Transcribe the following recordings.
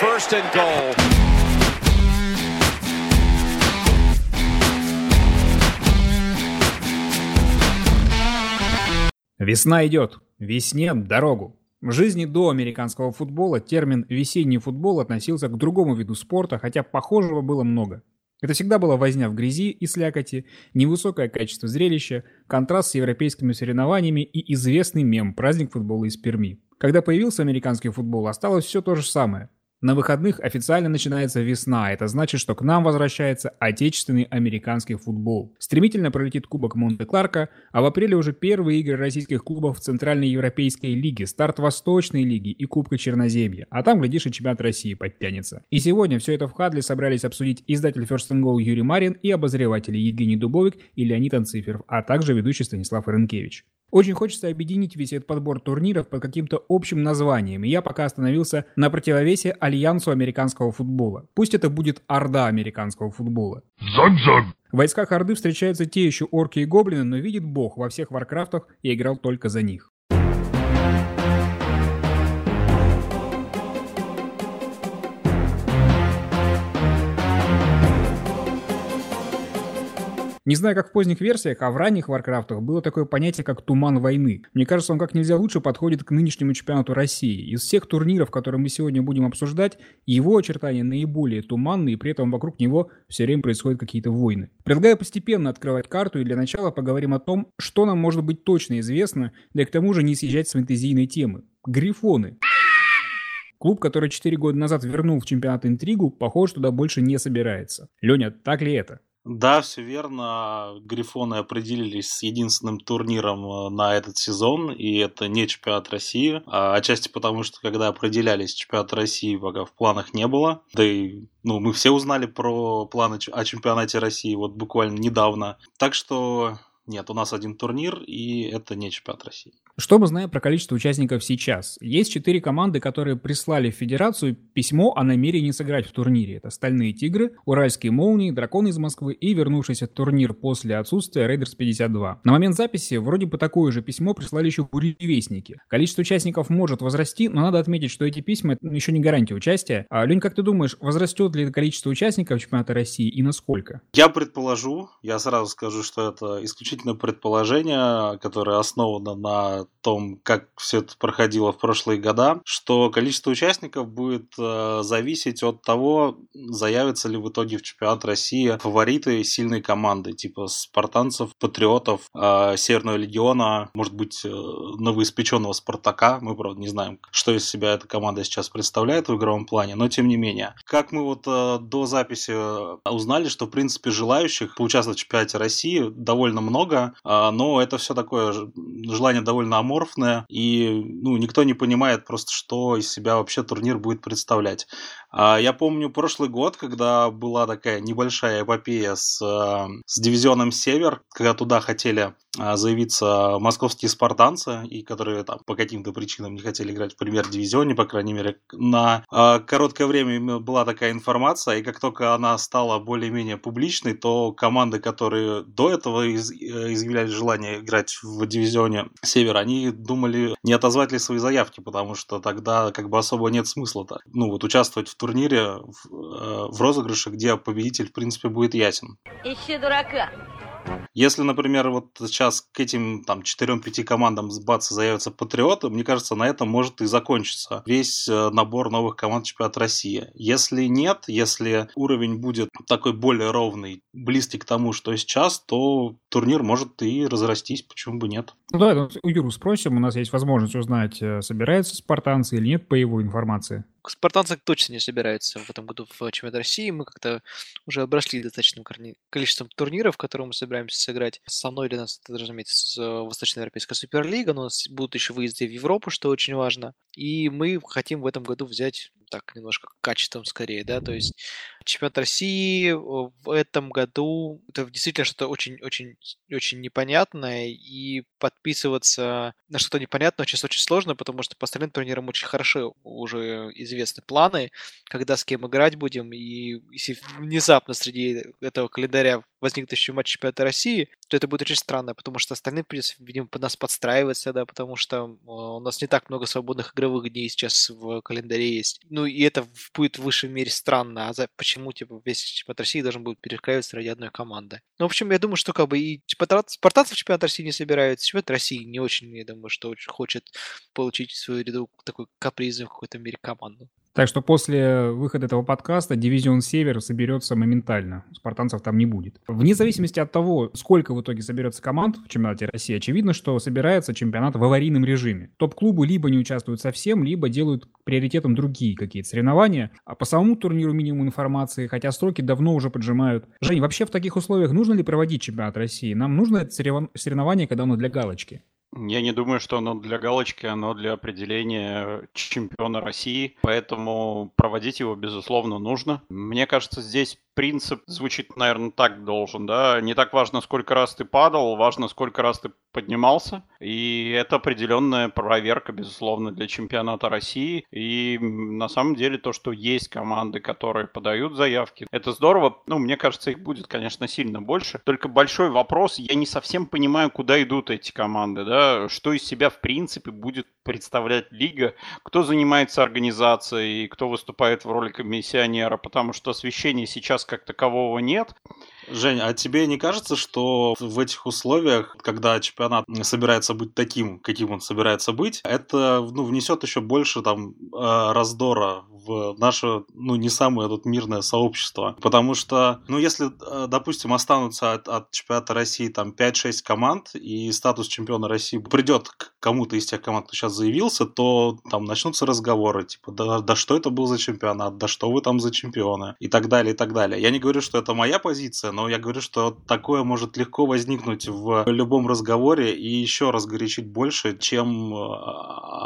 first and goal. Весна идет. Весне дорогу. В жизни до американского футбола термин «весенний футбол» относился к другому виду спорта, хотя похожего было много. Это всегда была возня в грязи и слякоти, невысокое качество зрелища, контраст с европейскими соревнованиями и известный мем «Праздник футбола из Перми». Когда появился американский футбол, осталось все то же самое – на выходных официально начинается весна. Это значит, что к нам возвращается отечественный американский футбол. Стремительно пролетит Кубок Монте-Кларка, а в апреле уже первые игры российских клубов в Центральной Европейской лиге, старт Восточной лиги и Кубка Черноземья. А там, глядишь, и чемпионат России подтянется. И сегодня все это в Хадле собрались обсудить издатель First and Goal Юрий Марин и обозреватели Евгений Дубовик и Леонид Анциферов, а также ведущий Станислав Рынкевич. Очень хочется объединить весь этот подбор турниров под каким-то общим названием, и я пока остановился на противовесе Альянсу американского футбола. Пусть это будет Орда американского футбола. Зан-зан! В войсках Орды встречаются те еще орки и гоблины, но видит бог, во всех Варкрафтах я играл только за них. Не знаю, как в поздних версиях, а в ранних Варкрафтах было такое понятие, как «туман войны». Мне кажется, он как нельзя лучше подходит к нынешнему чемпионату России. Из всех турниров, которые мы сегодня будем обсуждать, его очертания наиболее туманные, и при этом вокруг него все время происходят какие-то войны. Предлагаю постепенно открывать карту, и для начала поговорим о том, что нам может быть точно известно, да и к тому же не съезжать с фэнтезийной темы. Грифоны. Клуб, который 4 года назад вернул в чемпионат интригу, похоже, туда больше не собирается. Леня, так ли это? Да, все верно. Грифоны определились с единственным турниром э, на этот сезон, и это не чемпионат России. А отчасти потому, что когда определялись чемпионат России, пока в планах не было. Да и ну, мы все узнали про планы о чемпионате России вот буквально недавно. Так что нет, у нас один турнир, и это не чемпионат России. Что мы знаем про количество участников сейчас? Есть четыре команды, которые прислали в Федерацию письмо о намерении сыграть в турнире. Это «Стальные тигры», «Уральские молнии», «Драконы из Москвы» и вернувшийся турнир после отсутствия «Рейдерс 52». На момент записи вроде бы такое же письмо прислали еще буревестники. Количество участников может возрасти, но надо отметить, что эти письма это еще не гарантия участия. А, Лень, как ты думаешь, возрастет ли количество участников чемпионата России и насколько? Я предположу, я сразу скажу, что это исключительно предположение, которое основано на том, как все это проходило в прошлые года, что количество участников будет э, зависеть от того, заявятся ли в итоге в чемпионат России фавориты сильной команды, типа спартанцев, патриотов, э, Северного легиона, может быть, э, новоиспеченного Спартака. Мы, правда, не знаем, что из себя эта команда сейчас представляет в игровом плане, но тем не менее. Как мы вот э, до записи узнали, что, в принципе, желающих поучаствовать в чемпионате России довольно много, э, но это все такое желание довольно аморфное, и ну, никто не понимает просто, что из себя вообще турнир будет представлять. Я помню прошлый год, когда была такая небольшая эпопея с, с дивизионом Север, когда туда хотели заявиться московские спартанцы, и которые там по каким-то причинам не хотели играть в премьер-дивизионе, по крайней мере, на э, короткое время была такая информация, и как только она стала более-менее публичной, то команды, которые до этого из, э, изъявляли желание играть в дивизионе Север, они думали, не отозвать ли свои заявки, потому что тогда как бы особо нет смысла-то. Ну вот участвовать в турнире в, э, в розыгрыше, где победитель в принципе будет ясен. Ищи дурака. Если, например, вот сейчас к этим там 4-5 командам с баца заявятся патриоты, мне кажется, на этом может и закончиться весь э, набор новых команд чемпионата России. Если нет, если уровень будет такой более ровный, близкий к тому, что сейчас, то турнир может и разрастись, почему бы нет. Ну да, у Юру спросим, у нас есть возможность узнать, э, собираются спартанцы или нет по его информации. Спартанцы точно не собираются в этом году в чемпионат России. Мы как-то уже обросли достаточным количеством турниров, которые мы собираемся сыграть. Основной для нас это, разумеется, Восточноевропейская Суперлига, но у нас будут еще выезды в Европу, что очень важно. И мы хотим в этом году взять так немножко качеством скорее, да, то есть чемпионат России в этом году. Это действительно что-то очень-очень-очень непонятное, и подписываться на что-то непонятное сейчас очень сложно, потому что по остальным турнирам очень хорошо уже известны планы, когда с кем играть будем, и если внезапно среди этого календаря возникнет еще матч чемпионата России, то это будет очень странно, потому что остальным придется, видимо, под нас подстраиваться, да, потому что у нас не так много свободных игровых дней сейчас в календаре есть. Ну, и это будет в высшей мере странно. А за, почему, типа, весь чемпионат России должен будет перекраиваться ради одной команды? Ну, в общем, я думаю, что как бы и чемпионат, спартанцев чемпионат России не собирается, чемпионат России не очень, я думаю, что очень хочет получить свою ряду такой капризную в какой-то мере команду. Так что после выхода этого подкаста дивизион Север соберется моментально. Спартанцев там не будет. Вне зависимости от того, сколько в итоге соберется команд в чемпионате России, очевидно, что собирается чемпионат в аварийном режиме. Топ-клубы либо не участвуют совсем, либо делают приоритетом другие какие-то соревнования. А по самому турниру минимум информации, хотя строки давно уже поджимают. Жень, вообще в таких условиях нужно ли проводить чемпионат России? Нам нужно это соревнование, когда оно для галочки? Я не думаю, что оно для галочки, оно для определения чемпиона России, поэтому проводить его, безусловно, нужно. Мне кажется, здесь принцип звучит, наверное, так должен, да. Не так важно, сколько раз ты падал, важно, сколько раз ты поднимался. И это определенная проверка, безусловно, для чемпионата России. И на самом деле то, что есть команды, которые подают заявки, это здорово. Ну, мне кажется, их будет, конечно, сильно больше. Только большой вопрос, я не совсем понимаю, куда идут эти команды, да, что из себя, в принципе, будет представлять лига, кто занимается организацией, кто выступает в роли комиссионера, потому что освещения сейчас как такового нет. Жень, а тебе не кажется, что в этих условиях, когда чемпионат собирается быть таким, каким он собирается быть, это ну, внесет еще больше там э, раздора в наше, ну, не самое тут мирное сообщество. Потому что, ну, если, э, допустим, останутся от, от чемпионата России там 5-6 команд, и статус чемпиона России придет к кому-то из тех команд, кто сейчас заявился, то там начнутся разговоры, типа, да, да что это был за чемпионат, да что вы там за чемпионы, и так далее, и так далее. Я не говорю, что это моя позиция, но я говорю, что такое может легко возникнуть в любом разговоре и еще разгорячить больше, чем э,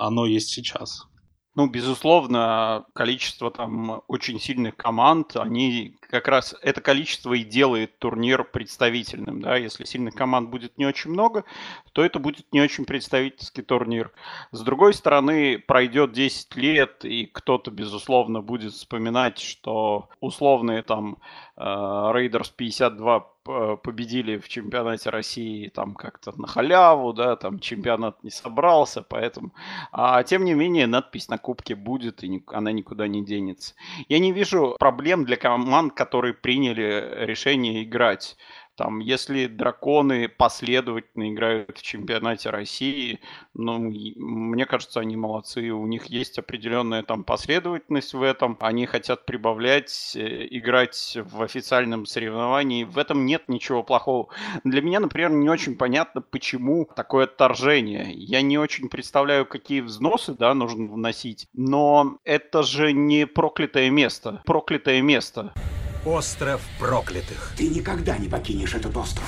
оно есть сейчас. Ну, безусловно, количество там очень сильных команд, они как раз это количество и делает турнир представительным, да, если сильных команд будет не очень много, то это будет не очень представительский турнир. С другой стороны, пройдет 10 лет, и кто-то, безусловно, будет вспоминать, что условные там Рейдерс 52 победили в чемпионате России там как-то на халяву, да, там чемпионат не собрался, поэтому... А тем не менее, надпись на кубке будет, и она никуда не денется. Я не вижу проблем для команд, которые приняли решение играть там, если драконы последовательно играют в чемпионате России, ну, мне кажется, они молодцы. У них есть определенная там последовательность в этом. Они хотят прибавлять, э, играть в официальном соревновании. В этом нет ничего плохого. Для меня, например, не очень понятно, почему такое отторжение. Я не очень представляю, какие взносы, да, нужно вносить. Но это же не проклятое место. Проклятое место. Остров проклятых. Ты никогда не покинешь этот остров.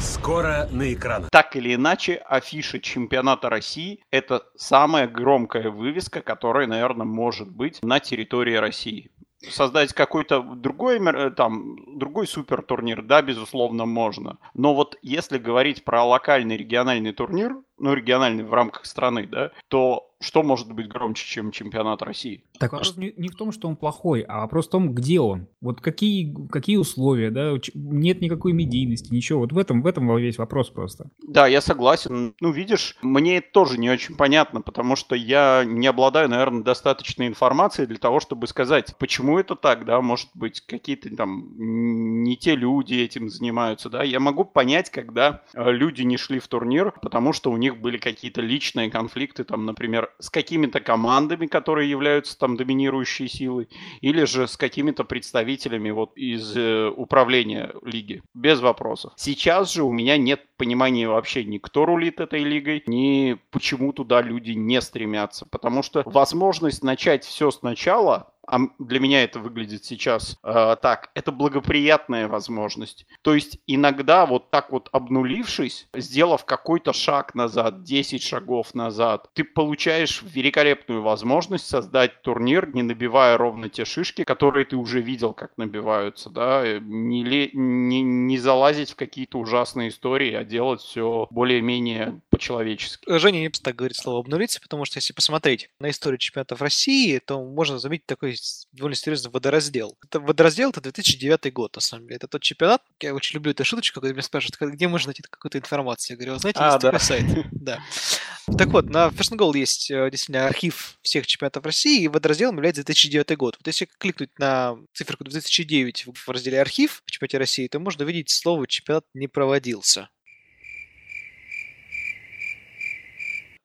Скоро на экранах. Так или иначе, афиша чемпионата России – это самая громкая вывеска, которая, наверное, может быть на территории России. Создать какой-то другой, э, там, другой супер турнир, да, безусловно, можно. Но вот если говорить про локальный региональный турнир, ну, региональный в рамках страны, да, то что может быть громче, чем чемпионат России? Так вопрос не, не в том, что он плохой, а вопрос в том, где он. Вот какие, какие условия, да, нет никакой медийности, ничего. Вот в этом, в этом весь вопрос просто. Да, я согласен. Ну, видишь, мне это тоже не очень понятно, потому что я не обладаю, наверное, достаточной информацией для того, чтобы сказать, почему это так, да, может быть, какие-то там не те люди этим занимаются, да. Я могу понять, когда э, люди не шли в турнир, потому что у них были какие-то личные конфликты, там, например, с какими-то командами, которые являются там доминирующей силой, или же с какими-то представителями вот из э, управления лиги. Без вопросов. Сейчас же у меня нет понимания вообще ни кто рулит этой лигой, ни почему туда люди не стремятся. Потому что возможность начать все сначала а для меня это выглядит сейчас э, так, это благоприятная возможность. То есть иногда вот так вот обнулившись, сделав какой-то шаг назад, 10 шагов назад, ты получаешь великолепную возможность создать турнир, не набивая ровно те шишки, которые ты уже видел, как набиваются, да, не, не, не залазить в какие-то ужасные истории, а делать все более-менее по-человечески. Женя не так говорит слово обнулиться, потому что если посмотреть на историю чемпионатов России, то можно заметить такой довольно серьезный водораздел. Это водораздел это 2009 год, на самом деле. Это тот чемпионат, я очень люблю эту шуточку, когда меня спрашивают, где можно найти какую-то информацию. Я говорю, знаете, А, есть да. такой сайт. Да. Так вот, на and Goal есть э, действительно архив всех чемпионатов России, и водоразделом является 2009 год. Вот если кликнуть на циферку 2009 в разделе архив в чемпионате России, то можно увидеть слово «чемпионат не проводился».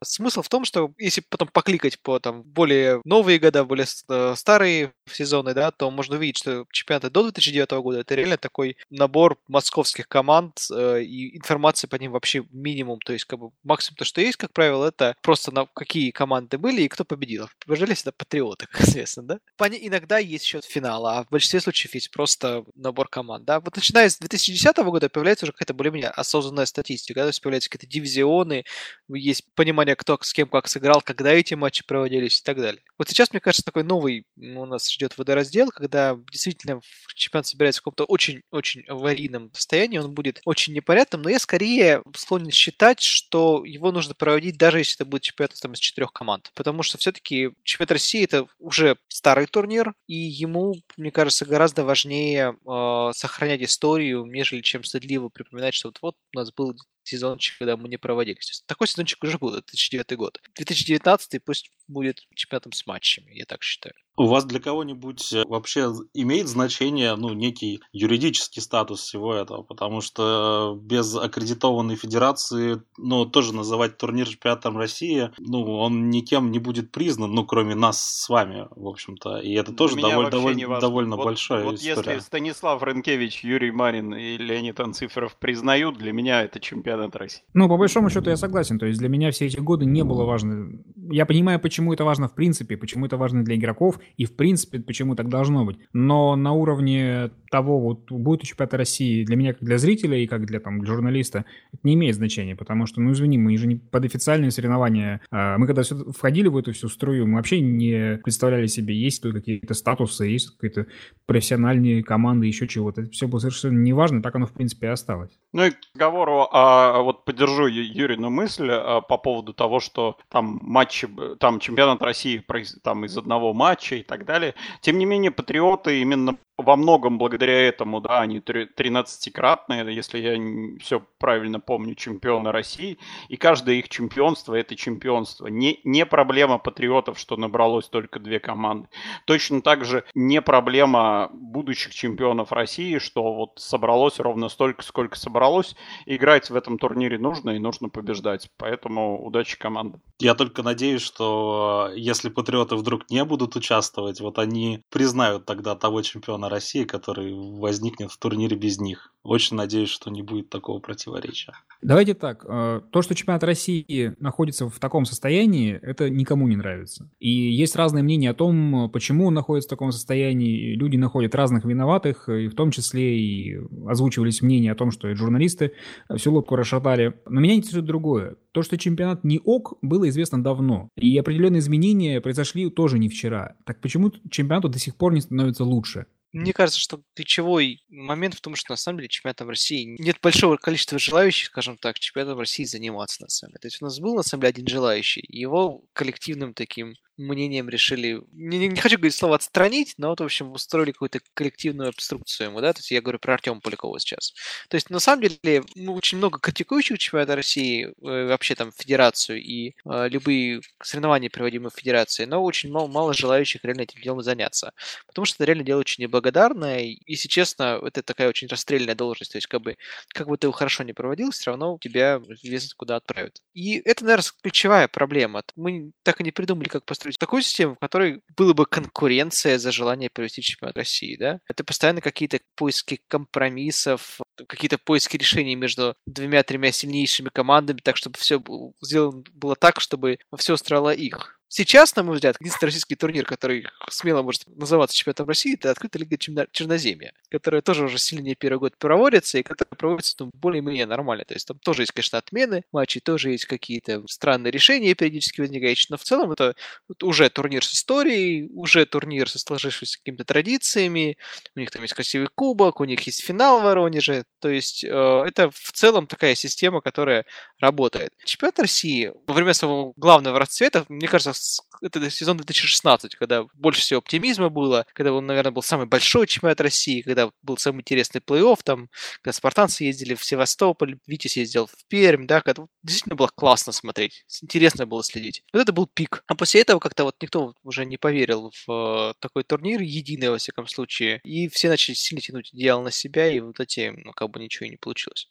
Смысл в том, что если потом покликать по там более новые года, более э, старые сезоны, да, то можно увидеть, что чемпионаты до 2009 года это реально такой набор московских команд э, и информации по ним вообще минимум. То есть, как бы максимум то, что есть, как правило, это просто на какие команды были и кто победил. Побежали всегда патриоты, как известно, да? Пони- Иногда есть счет финала, а в большинстве случаев есть просто набор команд, да? Вот начиная с 2010 года появляется уже какая-то более-менее осознанная статистика, да? то есть появляются какие-то дивизионы, есть понимание, кто с кем как сыграл, когда эти матчи проводились и так далее. Вот сейчас, мне кажется, такой новый у нас ждет водораздел, когда действительно чемпионат собирается в каком-то очень-очень аварийном состоянии, он будет очень непонятным, но я скорее склонен считать, что его нужно проводить даже если это будет чемпионат там, из четырех команд. Потому что все-таки чемпионат России это уже старый турнир, и ему, мне кажется, гораздо важнее э, сохранять историю, нежели чем стыдливо припоминать, что вот, вот у нас был сезончик, когда мы не проводились. Есть такой сезончик уже был, 2009 год. 2019 пусть будет чемпионатом с матчами, я так считаю. У вас для кого-нибудь э, вообще имеет значение, ну, некий юридический статус всего этого? Потому что без аккредитованной федерации, ну, тоже называть турнир чемпионатом России, ну, он никем не будет признан, ну, кроме нас с вами, в общем-то. И это тоже меня довольно, вообще довольно, Вот- большая вот история. если Станислав Ренкевич, Юрий Марин и Леонид Анциферов признают, для меня это чемпионат России. Ну, по большому счету я согласен. То есть для меня все эти годы не было важно. Я понимаю, почему это важно в принципе, почему это важно для игроков и в принципе, почему так должно быть. Но на уровне того, вот будет чемпионат России для меня как для зрителя и как для там журналиста, это не имеет значения, потому что, ну извини, мы же не под официальные соревнования. А, Мы когда всё- входили в эту всю струю, мы вообще не представляли себе, есть тут какие-то статусы, есть какие-то профессиональные команды, еще чего-то. Это все было совершенно неважно, так оно в принципе и осталось. Ну и к разговору, а, вот поддержу Юрину мысль а, по поводу того, что там матчи, б- там чемпионат России там из одного матча и так далее. Тем не менее, патриоты именно во многом благодаря этому, да, они тре- 13-кратные, если я все правильно помню, чемпионы России, и каждое их чемпионство – это чемпионство. Не, не проблема патриотов, что набралось только две команды. Точно так же не проблема будущих чемпионов России, что вот собралось ровно столько, сколько собралось. Играть в этом турнире нужно и нужно побеждать. Поэтому удачи командам. Я только надеюсь, что э, если патриоты вдруг не будут участвовать, вот они признают тогда того чемпиона России, который возникнет в турнире без них. Очень надеюсь, что не будет такого противоречия. Давайте так. э, То, что чемпионат России находится в таком состоянии, это никому не нравится. И есть разные мнения о том, почему он находится в таком состоянии. Люди находят разных виноватых, и в том числе и озвучивались мнения о том, что и журналисты всю лодку расшатали. Но меня интересует другое. То, что чемпионат не ок, было известно давно. И определенные изменения произошли тоже не вчера. Так почему чемпионату до сих пор не становится лучше? Мне кажется, что ключевой момент в том, что на самом деле чемпионатом России нет большого количества желающих, скажем так, чемпионатом России заниматься на самом деле. То есть у нас был на самом деле один желающий, его коллективным таким мнением решили, не, не- хочу говорить слово отстранить, но вот, в общем, устроили какую-то коллективную обструкцию ему, да, то есть я говорю про Артема Полякова сейчас. То есть, на самом деле, ну, очень много критикующих чемпионата России, э, вообще там федерацию и э, любые соревнования, проводимые в федерации, но очень мало, мало желающих реально этим делом заняться. Потому что это реально дело очень неблагодарное, и, если честно, это такая очень расстрельная должность, то есть, как бы, как бы ты его хорошо не проводил, все равно тебя известно куда отправят. И это, наверное, ключевая проблема. Мы так и не придумали, как построить такую систему, в которой была бы конкуренция за желание провести чемпионат России, да? Это постоянно какие-то поиски компромиссов, какие-то поиски решений между двумя-тремя сильнейшими командами, так, чтобы все сделано было так, чтобы все устраивало их. Сейчас, на мой взгляд, единственный российский турнир, который смело может называться чемпионатом России, это открытая лига Черноземья, которая тоже уже сильнее первый год проводится, и которая проводится ну, более-менее нормально. То есть там тоже есть, конечно, отмены матчей, тоже есть какие-то странные решения периодически возникающие, но в целом это уже турнир с историей, уже турнир со сложившимися какими-то традициями, у них там есть красивый кубок, у них есть финал в Воронеже, то есть э, это в целом такая система, которая работает. Чемпионат России во время своего главного расцвета, мне кажется, это сезон 2016, когда больше всего оптимизма было, когда он, наверное, был самый большой чемпионат России, когда был самый интересный плей-офф, там, когда спартанцы ездили в Севастополь, Витязь ездил в Пермь, да, когда действительно было классно смотреть, интересно было следить. Вот это был пик. А после этого как-то вот никто уже не поверил в э, такой турнир, единый, во всяком случае, и все начали сильно тянуть идеал на себя, и вот эти, ну, как бы ничего и не получилось.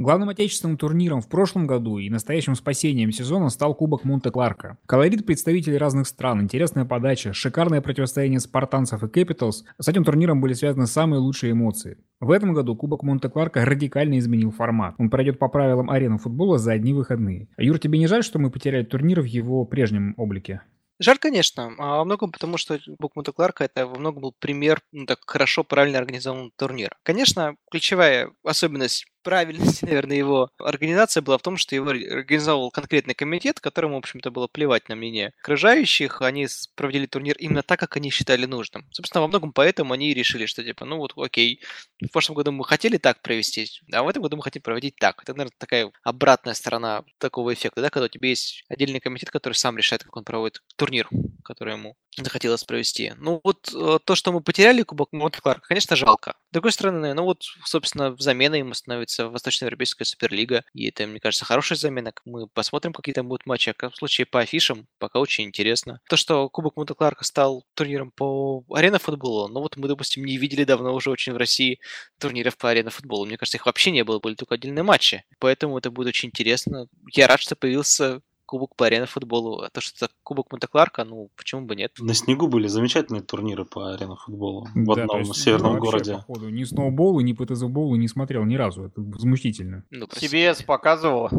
Главным отечественным турниром в прошлом году и настоящим спасением сезона стал Кубок Монте-Кларко. Колорит представителей разных стран, интересная подача, шикарное противостояние спартанцев и Capitals. С этим турниром были связаны самые лучшие эмоции. В этом году Кубок Монте-Кларко радикально изменил формат. Он пройдет по правилам арены футбола за одни выходные. Юр, тебе не жаль, что мы потеряли турнир в его прежнем облике? Жаль, конечно, а во многом потому, что Монте Кларка это во многом был пример ну, так хорошо, правильно организованного турнира. Конечно, ключевая особенность правильность, наверное, его организации была в том, что его организовал конкретный комитет, которому, в общем-то, было плевать на мнение окружающих. Они проводили турнир именно так, как они считали нужным. Собственно, во многом поэтому они и решили, что, типа, ну вот, окей, в прошлом году мы хотели так провести, а в этом году мы хотим проводить так. Это, наверное, такая обратная сторона такого эффекта, да, когда у тебя есть отдельный комитет, который сам решает, как он проводит турнир, который ему захотелось провести. Ну вот э, то, что мы потеряли Кубок Монте Кларка, конечно, жалко. С другой стороны, ну вот, собственно, замена ему становится Восточноевропейская Суперлига, и это, мне кажется, хорошая замена. Мы посмотрим, какие там будут матчи. А в случае по афишам, пока очень интересно. То, что Кубок Монте Кларка стал турниром по арена футболу, ну вот мы, допустим, не видели давно уже очень в России турниров по арена футболу. Мне кажется, их вообще не было, были только отдельные матчи. Поэтому это будет очень интересно. Я рад, что появился кубок по арена футболу. А то, что это кубок Монте-Кларка, ну, почему бы нет? На снегу были замечательные турниры по арена футболу в да, одном есть, северном ну, городе. Вообще, походу, ни сноуболу, ни ПТЗ-болу не смотрел ни разу. Это возмутительно. Ну, CBS показывала.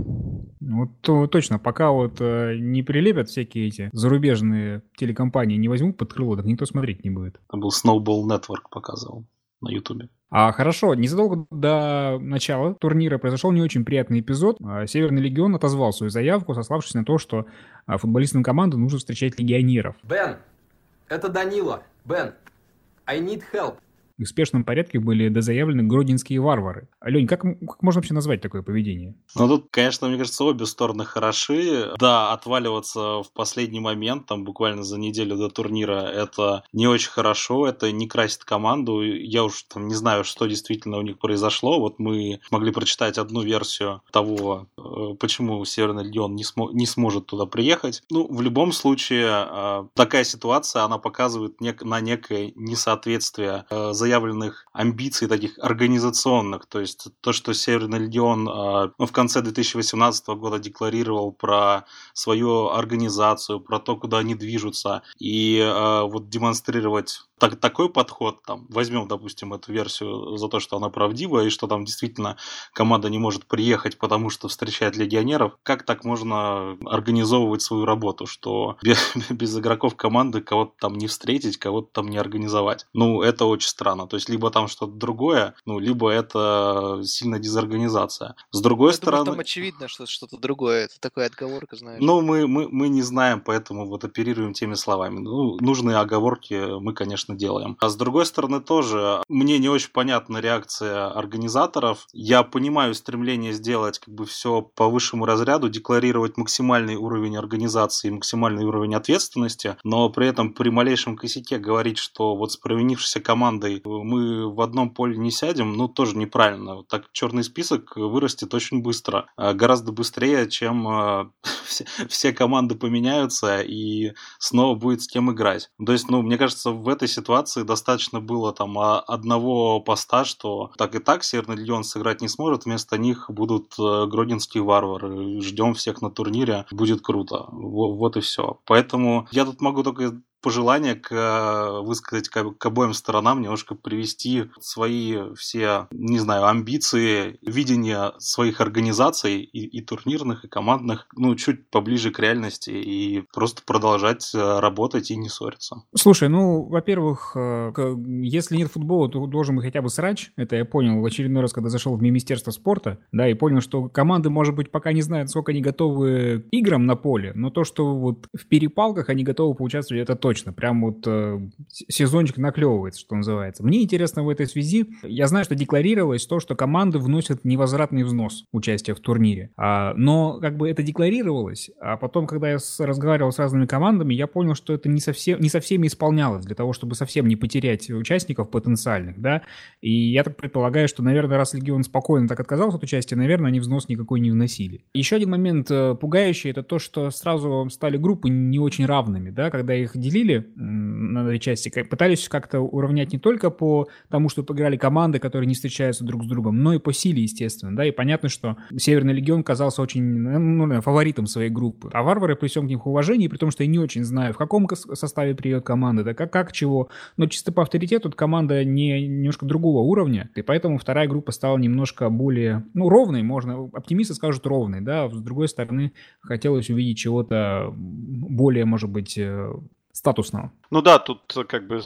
Вот то, точно, пока вот э, не прилепят всякие эти зарубежные телекомпании, не возьмут под крыло, так никто смотреть не будет. Там был Snowball Network показывал на Ютубе. А хорошо, незадолго до начала турнира произошел не очень приятный эпизод. А, Северный легион отозвал свою заявку, сославшись на то, что а, футболистам команды нужно встречать легионеров. Бен, это Данила. Бен, I need help в спешном порядке были дозаявлены гродинские варвары. Лень, как, как можно вообще назвать такое поведение? Ну, тут, конечно, мне кажется, обе стороны хороши. Да, отваливаться в последний момент, там, буквально за неделю до турнира, это не очень хорошо, это не красит команду. Я уж там не знаю, что действительно у них произошло. Вот мы могли прочитать одну версию того, э, почему Северный Легион не, смо- не сможет туда приехать. Ну, в любом случае, э, такая ситуация, она показывает нек- на некое несоответствие э, заявленных амбиций таких организационных. То есть то, что Северный легион а, ну, в конце 2018 года декларировал про свою организацию, про то, куда они движутся, и а, вот демонстрировать так, такой подход, там, возьмем, допустим, эту версию за то, что она правдивая, и что там действительно команда не может приехать, потому что встречает легионеров, как так можно организовывать свою работу, что без, без игроков команды кого-то там не встретить, кого-то там не организовать. Ну, это очень странно. То есть, либо там что-то другое, ну, либо это сильная дезорганизация. С другой Я стороны... Думаю, там очевидно, что что-то другое. Это такая отговорка, знаешь. Ну, мы, мы, мы не знаем, поэтому вот оперируем теми словами. Ну, нужные оговорки мы, конечно, конечно, делаем. А с другой стороны тоже, мне не очень понятна реакция организаторов. Я понимаю стремление сделать как бы все по высшему разряду, декларировать максимальный уровень организации, максимальный уровень ответственности, но при этом при малейшем косяке говорить, что вот с провинившейся командой мы в одном поле не сядем, ну тоже неправильно. Так черный список вырастет очень быстро, а гораздо быстрее, чем а, все, команды поменяются и снова будет с кем играть. То есть, ну, мне кажется, в этой достаточно было там а, одного поста, что так и так Северный Легион сыграть не сможет, вместо них будут э, гродинские варвары. Ждем всех на турнире, будет круто. Вот и все. Поэтому я тут могу только пожелание к, э, высказать к, к обоим сторонам, немножко привести свои все, не знаю, амбиции, видение своих организаций и, и турнирных, и командных, ну, чуть поближе к реальности и просто продолжать э, работать и не ссориться. Слушай, ну, во-первых, э, если нет футбола, то должен быть хотя бы срач. Это я понял в очередной раз, когда зашел в Министерство спорта, да, и понял, что команды, может быть, пока не знают, сколько они готовы играм на поле, но то, что вот в перепалках они готовы поучаствовать, это точно. Прям вот э, сезончик наклевывается, что называется. Мне интересно в этой связи, я знаю, что декларировалось то, что команды вносят невозвратный взнос участия в турнире. А, но как бы это декларировалось, а потом, когда я с, разговаривал с разными командами, я понял, что это не, совсем, не со всеми исполнялось, для того, чтобы совсем не потерять участников потенциальных, да. И я так предполагаю, что, наверное, раз Легион спокойно так отказался от участия, наверное, они взнос никакой не вносили. Еще один момент э, пугающий, это то, что сразу стали группы не очень равными, да, когда их делили на две части, пытались как-то уравнять не только по тому, что поиграли команды, которые не встречаются друг с другом, но и по силе, естественно, да, и понятно, что Северный Легион казался очень, ну, фаворитом своей группы, а варвары при всем к них уважении, при том, что я не очень знаю, в каком составе приедет команда, да, как, как чего, но чисто по авторитету тут команда не немножко другого уровня, и поэтому вторая группа стала немножко более, ну, ровной, можно, оптимисты скажут ровной, да, с другой стороны, хотелось увидеть чего-то более, может быть, э, статусного. Ну да, тут как бы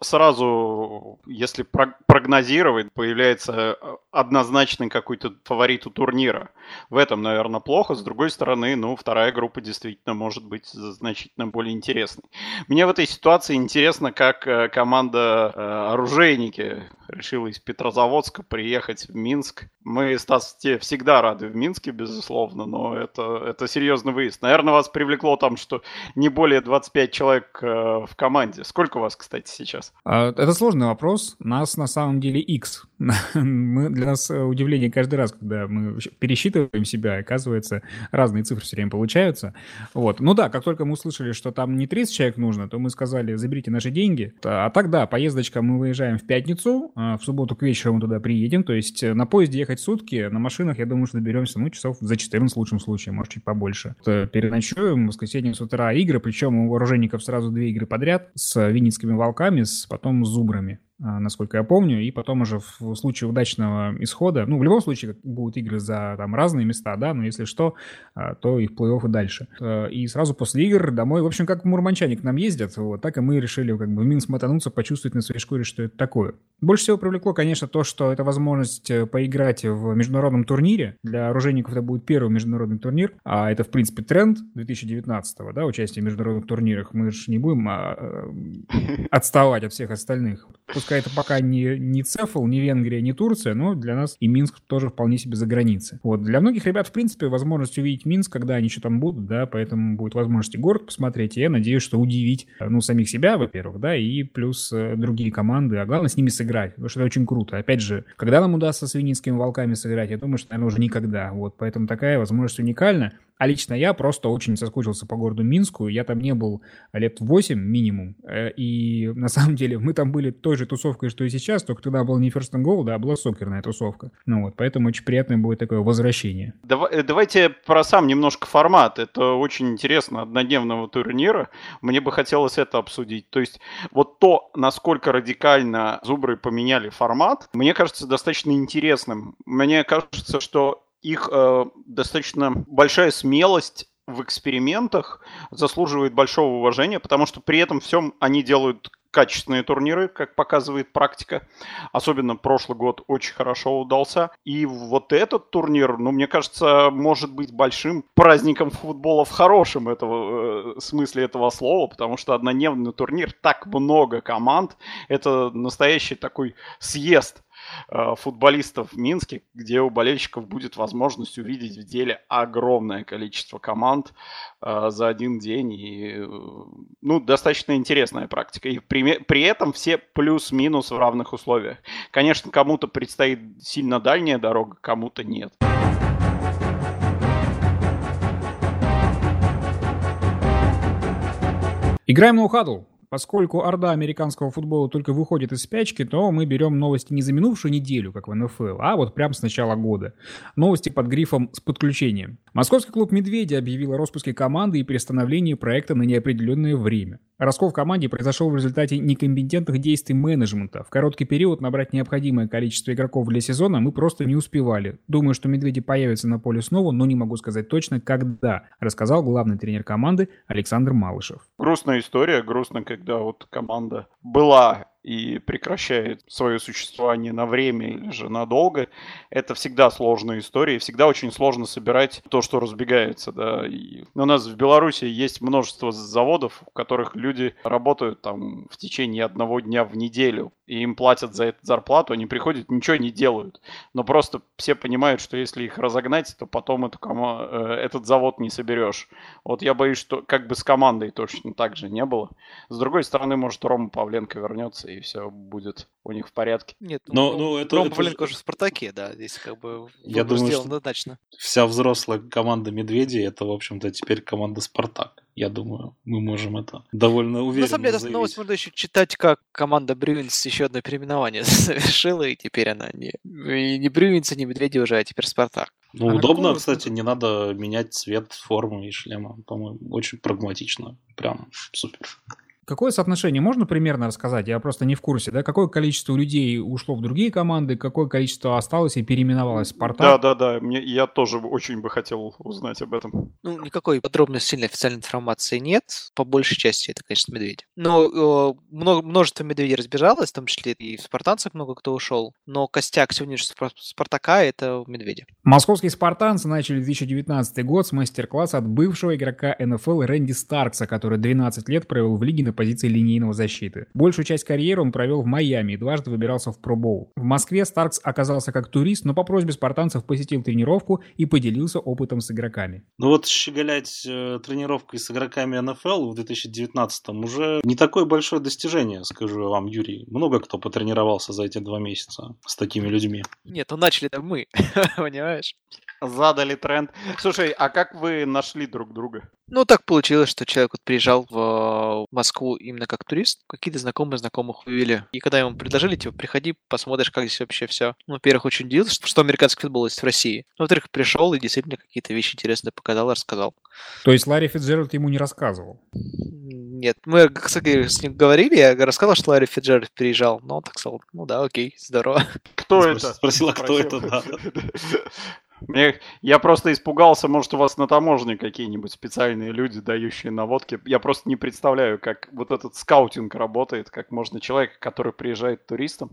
сразу, если прогнозировать, появляется э, однозначный какой-то фаворит у турнира. В этом, наверное, плохо. С другой стороны, ну, вторая группа действительно может быть значительно более интересной. Мне в этой ситуации интересно, как э, команда э, оружейники решила из Петрозаводска приехать в Минск. Мы, Стас, те всегда рады в Минске, безусловно, но это, это серьезный выезд. Наверное, вас привлекло там, что не более 25 человек э, в команде. Сколько у вас, кстати, сейчас? А, это сложный вопрос. Нас на самом деле X. мы, для нас э, удивление каждый раз, когда мы пересчитываем себя, оказывается, разные цифры все время получаются. Вот. Ну да, как только мы услышали, что там не 30 человек нужно, то мы сказали, заберите наши деньги. А так да, поездочка, мы выезжаем в пятницу, а в субботу к вечеру мы туда приедем, то есть э, на поезде ехать сутки, на машинах, я думаю, что доберемся, ну, часов за 14 в лучшем случае, может, чуть побольше. Переночуем, в воскресенье с утра игры, причем у вооруженников сразу две игры подряд с винницкими волками, с, потом с зубрами. А, насколько я помню, и потом уже в случае удачного исхода, ну, в любом случае будут игры за там разные места, да, но если что, а, то и в плей-офф и дальше. Э, и сразу после игр домой, в общем, как мурманчане к нам ездят, вот, так и мы решили как бы в Минск мотануться, почувствовать на своей шкуре, что это такое. Больше всего привлекло, конечно, то, что это возможность э, поиграть в международном турнире. Для оружейников это будет первый международный турнир, а это, в принципе, тренд 2019 да, участие в международных турнирах. Мы же не будем а, э, отставать от всех остальных. Пускай это пока не, не Цефл, не Венгрия, не Турция, но для нас и Минск тоже вполне себе за границей. Вот. Для многих ребят, в принципе, возможность увидеть Минск, когда они еще там будут, да, поэтому будет возможность и город посмотреть, и я надеюсь, что удивить, ну, самих себя, во-первых, да, и плюс э, другие команды, а главное с ними сыграть, потому что это очень круто. Опять же, когда нам удастся с Винницкими волками сыграть, я думаю, что, наверное, уже никогда. Вот, поэтому такая возможность уникальна. А лично я просто очень соскучился по городу Минску. Я там не был лет 8 минимум. Э, и на самом деле мы там были той же тусовкой, что и сейчас, только тогда был не First and Goal, да, а была сокерная тусовка. Ну вот, поэтому очень приятное будет такое возвращение. Давай, э, давайте про сам немножко формат. Это очень интересно, однодневного турнира. Мне бы хотелось это обсудить. То есть вот то, насколько радикально Зубры поменяли формат, мне кажется достаточно интересным. Мне кажется, что их э, достаточно большая смелость в экспериментах заслуживает большого уважения, потому что при этом всем они делают качественные турниры, как показывает практика. Особенно прошлый год очень хорошо удался. И вот этот турнир, ну, мне кажется, может быть большим праздником футбола в хорошем этого, э, смысле этого слова, потому что однодневный турнир, так много команд, это настоящий такой съезд футболистов в Минске, где у болельщиков будет возможность увидеть в деле огромное количество команд э, за один день. И, э, ну, достаточно интересная практика. И при, при этом все плюс-минус в равных условиях. Конечно, кому-то предстоит сильно дальняя дорога, кому-то нет. Играем на ухадл. Поскольку орда американского футбола только выходит из спячки, то мы берем новости не за минувшую неделю, как в НФЛ, а вот прямо с начала года. Новости под грифом «С подключением». Московский клуб «Медведи» объявил о распуске команды и перестановлении проекта на неопределенное время. Раскол в команде произошел в результате некомпетентных действий менеджмента. В короткий период набрать необходимое количество игроков для сезона мы просто не успевали. Думаю, что медведи появятся на поле снова, но не могу сказать точно, когда, рассказал главный тренер команды Александр Малышев. Грустная история, грустно, когда вот команда была и прекращает свое существование на время или же надолго, это всегда сложная история, и всегда очень сложно собирать то, что разбегается, да. И у нас в Беларуси есть множество заводов, в которых люди работают там в течение одного дня в неделю, и им платят за это зарплату, они приходят, ничего не делают. Но просто все понимают, что если их разогнать, то потом эту кома- э, этот завод не соберешь. Вот я боюсь, что как бы с командой точно так же не было. С другой стороны, может, Рома Павленко вернется, и все будет у них в порядке. Нет, Но- ну, это- Рома это Павленко же- уже в «Спартаке», да, здесь как бы Я думаю, сделан что- однозначно. Вся взрослая команда Медведей это, в общем-то, теперь команда Спартак. Я думаю, мы можем это довольно уверенно На самом деле, заявить. новость можно еще читать, как команда Брюинс еще одно переименование совершила, и теперь она не, и не Брюинс, и не Медведи уже, а теперь Спартак. Ну, А удобно, какого кстати, не надо менять цвет формы и шлема. По-моему, очень прагматично. Прям супер. Какое соотношение можно примерно рассказать? Я просто не в курсе, да? Какое количество людей ушло в другие команды, какое количество осталось и переименовалось в Да, «Спартак»? да, да. Мне, я тоже очень бы хотел узнать об этом. Ну, никакой подробной, сильной официальной информации нет. По большей части это, конечно, медведи. Но э, много, множество медведей разбежалось, в том числе и в спартанцах много кто ушел. Но костяк сегодняшнего Спар- Спартака — это медведи. Московские спартанцы начали 2019 год с мастер-класса от бывшего игрока НФЛ Рэнди Старкса, который 12 лет провел в лиге на позиции линейного защиты. Большую часть карьеры он провел в Майами и дважды выбирался в Про-Боул. В Москве Старкс оказался как турист, но по просьбе спартанцев посетил тренировку и поделился опытом с игроками. Ну вот щеголять э, тренировкой с игроками НФЛ в 2019 уже не такое большое достижение, скажу я вам, Юрий. Много кто потренировался за эти два месяца с такими людьми. Нет, ну начали-то мы, понимаешь? Задали тренд. Слушай, а как вы нашли друг друга? Ну, так получилось, что человек вот приезжал в Москву именно как турист. Какие-то знакомые знакомых вывели. И когда ему предложили, типа, приходи, посмотришь, как здесь вообще все. Ну, во-первых, очень удивился, что, что американский футбол есть в России. Ну, во-вторых, пришел и действительно какие-то вещи интересные показал, рассказал. То есть Ларри Фитджеральд ему не рассказывал. Нет, мы, кстати, с ним говорили, я рассказал, что Ларри Фиджеральд приезжал. Но он так сказал, ну да, окей, здорово. Кто это? спросила, кто это, да. Мне, я просто испугался, может, у вас на таможне какие-нибудь специальные люди, дающие наводки. Я просто не представляю, как вот этот скаутинг работает, как можно человека, который приезжает туристом,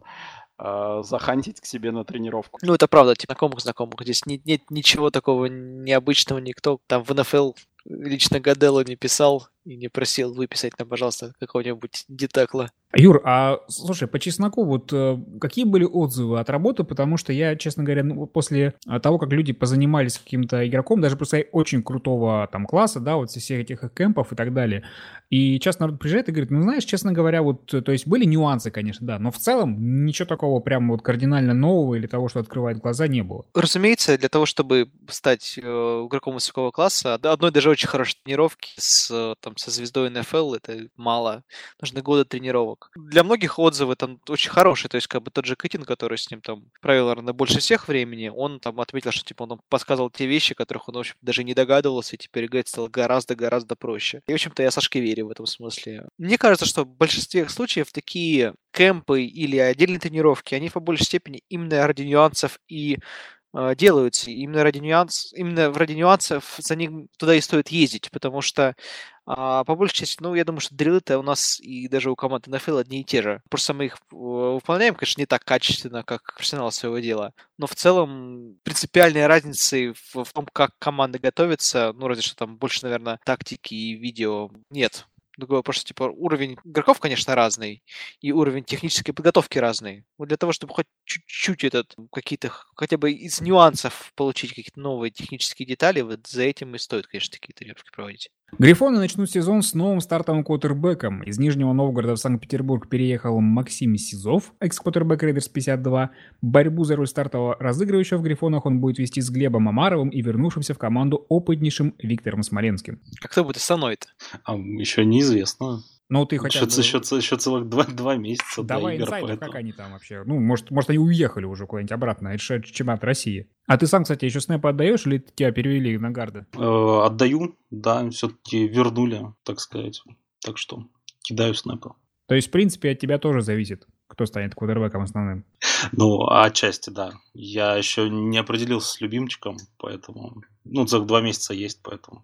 э, захантить к себе на тренировку. Ну, это правда, типа, знакомых знакомых. Здесь не- нет ничего такого необычного, никто там в НФЛ лично Гаделло не писал и не просил выписать нам, пожалуйста, какого-нибудь детекла. Юр, а слушай, по чесноку, вот э, какие были отзывы от работы? Потому что я, честно говоря, ну, после а, того, как люди позанимались каким-то игроком, даже просто очень крутого там класса, да, вот со всех этих кемпов и так далее, и часто народ приезжает и говорит, ну, знаешь, честно говоря, вот, э, то есть были нюансы, конечно, да, но в целом ничего такого прям вот кардинально нового или того, что открывает глаза, не было. Разумеется, для того, чтобы стать э, игроком высокого класса, од- одной даже очень хорошей тренировки с, э, там, со звездой НФЛ это мало. Нужны годы тренировок. Для многих отзывы там очень хорошие. То есть, как бы тот же Кытин, который с ним там провел, наверное, больше всех времени, он там отметил, что типа он нам подсказывал те вещи, которых он, в общем, даже не догадывался, и теперь играть стало гораздо-гораздо проще. И, в общем-то, я Сашке верю в этом смысле. Мне кажется, что в большинстве случаев такие кемпы или отдельные тренировки, они по большей степени именно ради нюансов и делаются. Именно ради нюанс, именно ради нюансов за ним туда и стоит ездить, потому что а, по большей части, ну, я думаю, что дрелы-то у нас и даже у команды NFL одни и те же. Просто мы их э, выполняем, конечно, не так качественно, как профессионалы своего дела. Но в целом принципиальной разницы в, в том, как команды готовятся, ну, разве что там больше, наверное, тактики и видео нет. Другой вопрос, типа, уровень игроков, конечно, разный, и уровень технической подготовки разный. Вот для того, чтобы хоть чуть-чуть этот, какие-то, хотя бы из нюансов получить какие-то новые технические детали, вот за этим и стоит, конечно, такие тренировки проводить. Грифоны начнут сезон с новым стартовым квотербеком. Из Нижнего Новгорода в Санкт-Петербург переехал Максим Сизов, экс-квотербек Рейдерс 52. Борьбу за роль стартового разыгрывающего в Грифонах он будет вести с Глебом Амаровым и вернувшимся в команду опытнейшим Виктором Смоленским. А кто будет основной-то? А еще неизвестно. Ну, ты хотя Еще, бы... еще, еще целых два, два месяца Давай до игр, инсайдов, поэтому... как они там вообще? Ну, может, может, они уехали уже куда-нибудь обратно. Это же чемпионат России. А ты сам, кстати, еще снэпы отдаешь или тебя перевели на гарды? Э, отдаю, да, все-таки вернули, так сказать. Так что кидаю снэпы. То есть, в принципе, от тебя тоже зависит, кто станет квотербеком основным. Ну, отчасти, да. Я еще не определился с любимчиком, поэтому... Ну, за два месяца есть, поэтому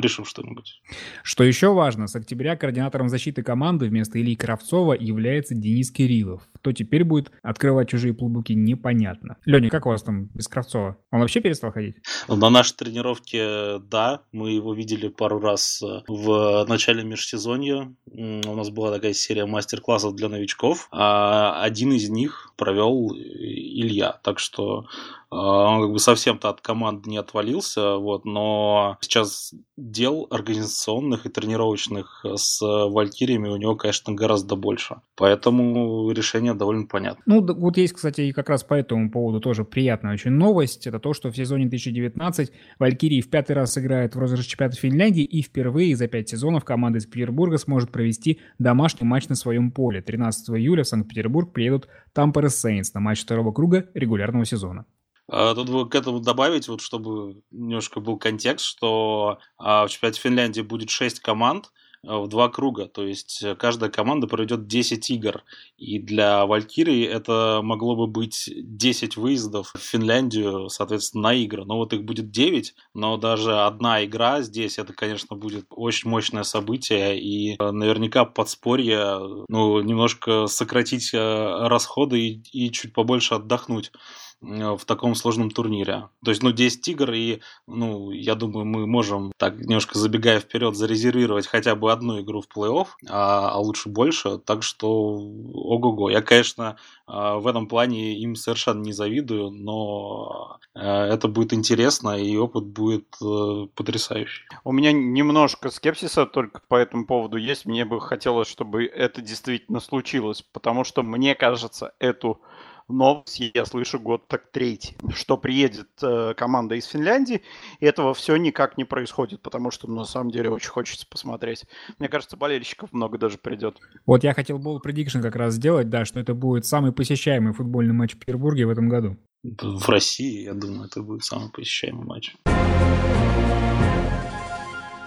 решим что-нибудь. Что еще важно, с октября координатором защиты команды вместо Ильи Кравцова является Денис Кириллов. Кто теперь будет открывать чужие плейбуки, непонятно. Леня, как у вас там без Кравцова? Он вообще перестал ходить? На нашей тренировке, да, мы его видели пару раз э, в начале межсезонья. У нас была такая серия мастер-классов для новичков. А один из них провел Илья. Так что а, он как бы совсем-то от команды не отвалился, вот, но сейчас дел организационных и тренировочных с Валькириями у него, конечно, гораздо больше. Поэтому решение довольно понятно. Ну, вот есть, кстати, и как раз по этому поводу тоже приятная очень новость. Это то, что в сезоне 2019 Валькирии в пятый раз играют в розыгрыш чемпионата Финляндии и впервые за пять сезонов команда из Петербурга сможет провести домашний матч на своем поле. 13 июля в Санкт-Петербург приедут Тампере Сейнс на матч второго круга регулярного сезона. А, тут бы к этому добавить, вот чтобы немножко был контекст, что а, в чемпионате Финляндии будет 6 команд в два круга, то есть каждая команда проведет 10 игр. И для Валькирии это могло бы быть 10 выездов в Финляндию, соответственно, на игры. Но вот их будет 9, но даже одна игра здесь, это, конечно, будет очень мощное событие, и наверняка подспорье, ну, немножко сократить расходы и, и чуть побольше отдохнуть. Э, в таком сложном турнире. То есть, ну, 10 игр, и, ну, я думаю, мы можем, так, немножко забегая вперед, зарезервировать хотя бы одну игру в плей-офф, а, а лучше больше. Так что, ого-го. Я, конечно, а, в этом плане им совершенно не завидую, но э, это будет интересно, и опыт будет э, потрясающий. У меня немножко скепсиса только по этому поводу есть. Мне бы хотелось, чтобы это действительно случилось, потому что, мне кажется, эту новость я слышу год так третий, что приедет э, команда из Финляндии, и этого все никак не происходит, потому что ну, на самом деле очень хочется посмотреть. Мне кажется, болельщиков много даже придет. Вот я хотел Ball Prediction как раз сделать, да, что это будет самый посещаемый футбольный матч в Петербурге в этом году. В России, я думаю, это будет самый посещаемый матч.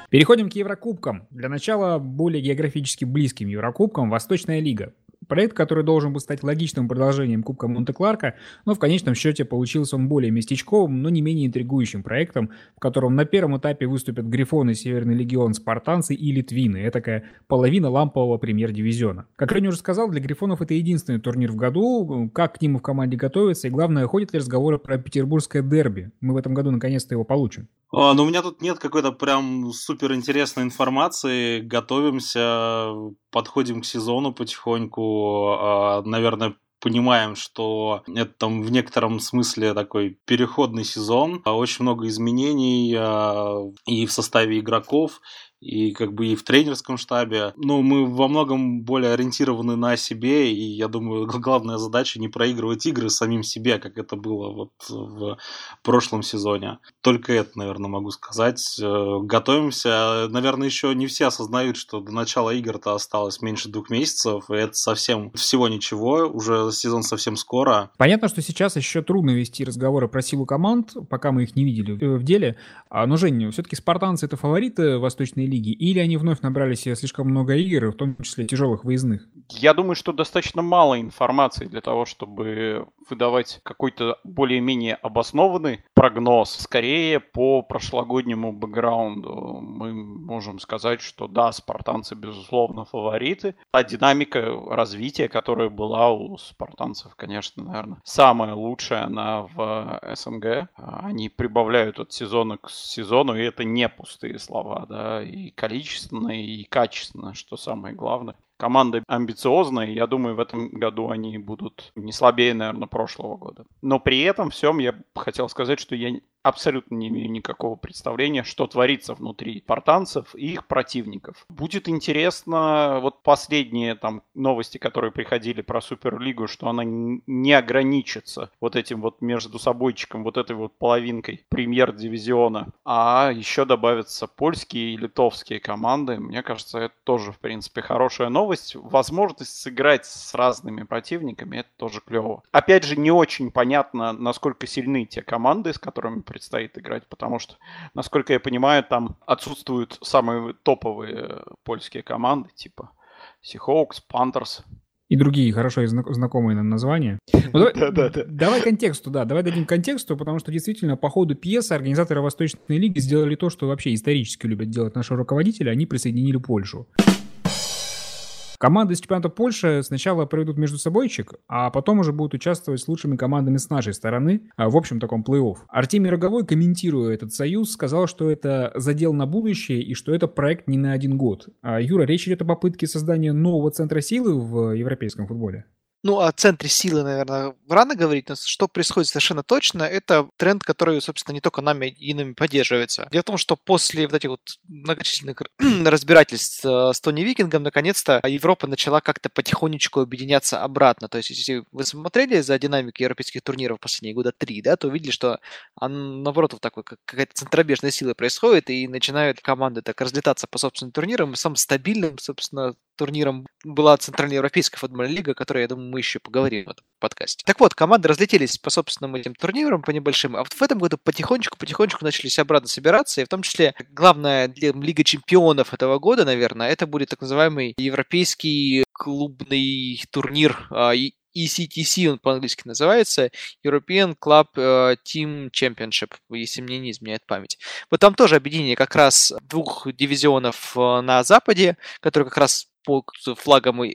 Переходим к Еврокубкам. Для начала более географически близким Еврокубкам Восточная лига. Проект, который должен был стать логичным продолжением Кубка Монте-Кларка, но в конечном счете получился он более местечковым, но не менее интригующим проектом, в котором на первом этапе выступят Грифоны, Северный Легион, Спартанцы и Литвины. Это такая половина лампового премьер-дивизиона. Как Леня уже сказал, для Грифонов это единственный турнир в году. Как к нему в команде готовиться и, главное, ходят ли разговоры про петербургское дерби. Мы в этом году наконец-то его получим. А, ну, у меня тут нет какой-то прям супер интересной информации. Готовимся, подходим к сезону потихоньку. А, наверное, понимаем, что это там в некотором смысле такой переходный сезон, а, очень много изменений и в составе игроков, и как бы и в тренерском штабе. Ну, мы во многом более ориентированы на себе, и я думаю, главная задача не проигрывать игры самим себе, как это было вот в прошлом сезоне. Только это, наверное, могу сказать. Э, готовимся. Наверное, еще не все осознают, что до начала игр-то осталось меньше двух месяцев, и это совсем всего ничего, уже сезон совсем скоро. Понятно, что сейчас еще трудно вести разговоры про силу команд, пока мы их не видели в деле. А, но, Женя, все-таки спартанцы это фавориты Восточной лиги, или они вновь набрали себе слишком много игр, в том числе тяжелых выездных? Я думаю, что достаточно мало информации для того, чтобы выдавать какой-то более-менее обоснованный прогноз. Скорее, по прошлогоднему бэкграунду мы можем сказать, что да, спартанцы, безусловно, фавориты. А динамика развития, которая была у спартанцев, конечно, наверное, самая лучшая она в СНГ. Они прибавляют от сезона к сезону, и это не пустые слова, да, и количественно, и качественно, что самое главное команда амбициозная, и я думаю, в этом году они будут не слабее, наверное, прошлого года. Но при этом всем я хотел сказать, что я абсолютно не имею никакого представления, что творится внутри спартанцев и их противников. Будет интересно, вот последние там новости, которые приходили про Суперлигу, что она не ограничится вот этим вот между собойчиком, вот этой вот половинкой премьер-дивизиона, а еще добавятся польские и литовские команды. Мне кажется, это тоже, в принципе, хорошая новость. Возможность сыграть с разными противниками, это тоже клево. Опять же, не очень понятно, насколько сильны те команды, с которыми предстоит играть, потому что, насколько я понимаю, там отсутствуют самые топовые польские команды, типа Seahawks, Panthers. И другие хорошо знакомые нам названия. Ну, давай, давай контексту, да, давай дадим контексту, потому что действительно по ходу пьесы организаторы Восточной лиги сделали то, что вообще исторически любят делать наши руководители, они присоединили Польшу. Команды из чемпионата Польши сначала проведут между собойчик, а потом уже будут участвовать с лучшими командами с нашей стороны а, в общем таком плей-офф. Артемий Роговой, комментируя этот союз, сказал, что это задел на будущее и что это проект не на один год. А, Юра, речь идет о попытке создания нового центра силы в европейском футболе? Ну, о центре силы, наверное, рано говорить, но что происходит совершенно точно, это тренд, который, собственно, не только нами и нами поддерживается. Дело в том, что после вот этих вот многочисленных разбирательств э, с Тони Викингом, наконец-то Европа начала как-то потихонечку объединяться обратно. То есть, если вы смотрели за динамикой европейских турниров последние года три, да, то увидели, что наоборот, вот такой какая-то центробежная сила происходит, и начинают команды так разлетаться по собственным турнирам, и самым стабильным, собственно, турниром была Центральноевропейская футбольная лига, о которой, я думаю, мы еще поговорим в этом подкасте. Так вот, команды разлетелись по собственным этим турнирам, по небольшим, а вот в этом году потихонечку-потихонечку начались обратно собираться, и в том числе главная Лига чемпионов этого года, наверное, это будет так называемый европейский клубный турнир а, ECTC он по-английски называется, European Club э, Team Championship, если мне не изменяет память. Вот там тоже объединение как раз двух дивизионов э, на Западе, которые как раз под флагом э,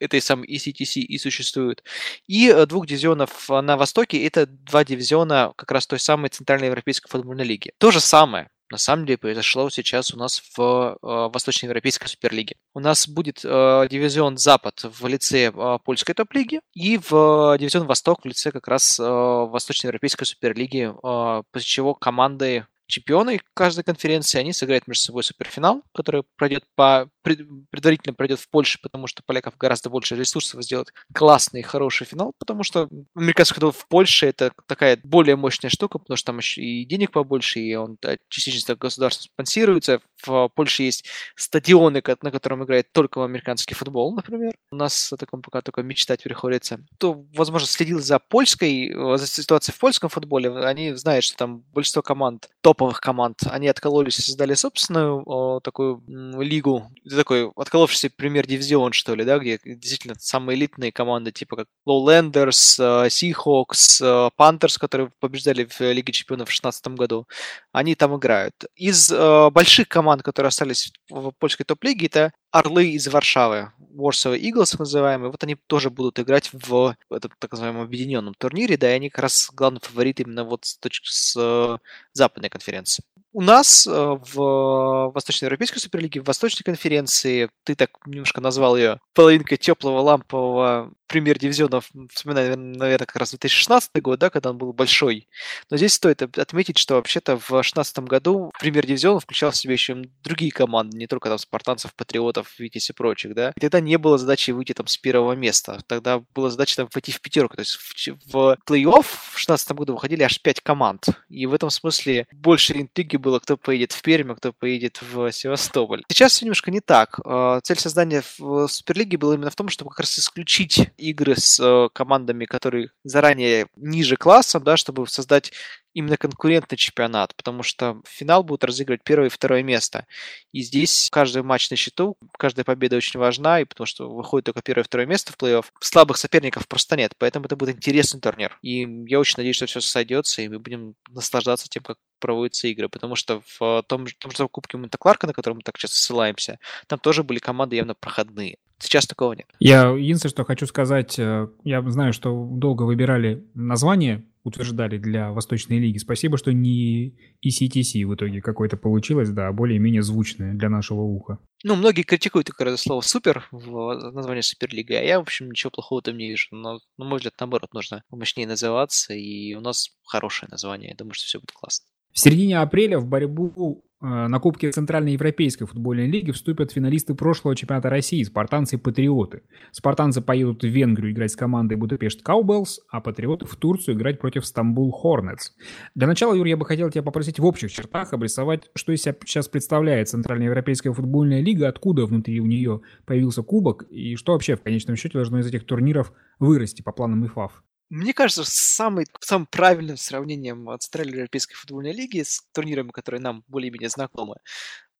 этой самой ECTC и существуют. И двух дивизионов на Востоке, это два дивизиона как раз той самой Центральной Европейской футбольной лиги. То же самое на самом деле произошло сейчас у нас в э, Восточноевропейской суперлиге. У нас будет э, дивизион Запад в лице э, польской топ-лиги и в э, дивизион Восток в лице как раз э, Восточноевропейской суперлиги, э, после чего команды чемпионы каждой конференции, они сыграют между собой суперфинал, который пройдет по предварительно пройдет в Польше, потому что поляков гораздо больше ресурсов сделать классный хороший финал, потому что американский футбол в Польше это такая более мощная штука, потому что там еще и денег побольше, и он да, частично государством спонсируется. В Польше есть стадионы, на котором играет только американский футбол, например. У нас о таком пока только мечтать приходится. Кто, возможно, следил за польской, за ситуацией в польском футболе, они знают, что там большинство команд топ топовых команд, они откололись и создали собственную о, такую м, лигу. Такой отколовшийся премьер-дивизион, что ли, да, где действительно самые элитные команды, типа как Lowlanders, э, Seahawks, э, Panthers, которые побеждали в Лиге Чемпионов в 2016 году, они там играют. Из э, больших команд, которые остались в польской топ-лиге, это Орлы из Варшавы, Warsaw Eagles называемые, вот они тоже будут играть в этом так называемом объединенном турнире, да, и они как раз главный фаворит именно вот с точки с э, западной конференции. У нас э, в Восточноевропейской суперлиге, в Восточной конференции, ты так немножко назвал ее половинкой теплого лампового премьер-дивизиона, вспоминаю, наверное, как раз 2016 год, да, когда он был большой. Но здесь стоит отметить, что вообще-то в 2016 году премьер-дивизион включал в себя еще другие команды, не только там спартанцев, патриотов, Витязь и прочих, да. И тогда не было задачи выйти там с первого места. Тогда была задача там войти в пятерку. То есть в, в плей-офф в 2016 году выходили аж пять команд. И в этом смысле больше интриги было, кто поедет в Пермь, а кто поедет в Севастополь. Сейчас все немножко не так. А, цель создания в Суперлиги была именно в том, чтобы как раз исключить игры с э, командами, которые заранее ниже классом, да, чтобы создать именно конкурентный чемпионат, потому что финал будет разыгрывать первое и второе место. И здесь каждый матч на счету, каждая победа очень важна, и потому что выходит только первое и второе место в плей-офф. Слабых соперников просто нет, поэтому это будет интересный турнир. И я очень надеюсь, что все сойдется, и мы будем наслаждаться тем, как проводятся игры, потому что в том, том же Кубке Монте Кларка, на котором мы так часто ссылаемся, там тоже были команды явно проходные. Сейчас такого нет. Я единственное, что хочу сказать, э, я знаю, что долго выбирали название утверждали для Восточной лиги. Спасибо, что не ECTC в итоге какой-то получилось, да, а более-менее звучное для нашего уха. Ну, многие критикуют как раз слово «супер» в названии Суперлига, а я, в общем, ничего плохого там не вижу. Но, на мой взгляд, наоборот, нужно мощнее называться, и у нас хорошее название. Я думаю, что все будет классно. В середине апреля в борьбу на Кубке Центральной Европейской футбольной лиги вступят финалисты прошлого чемпионата России, спартанцы и патриоты. Спартанцы поедут в Венгрию играть с командой Будапешт Каубелс, а патриоты в Турцию играть против Стамбул Хорнетс. Для начала, Юрий, я бы хотел тебя попросить в общих чертах обрисовать, что из себя сейчас представляет Центральная Европейская футбольная лига, откуда внутри у нее появился кубок, и что вообще в конечном счете должно из этих турниров вырасти по планам ИФАФ. Мне кажется, самый, самым правильным сравнением Центральной Европейской футбольной лиги с турнирами, которые нам более-менее знакомы,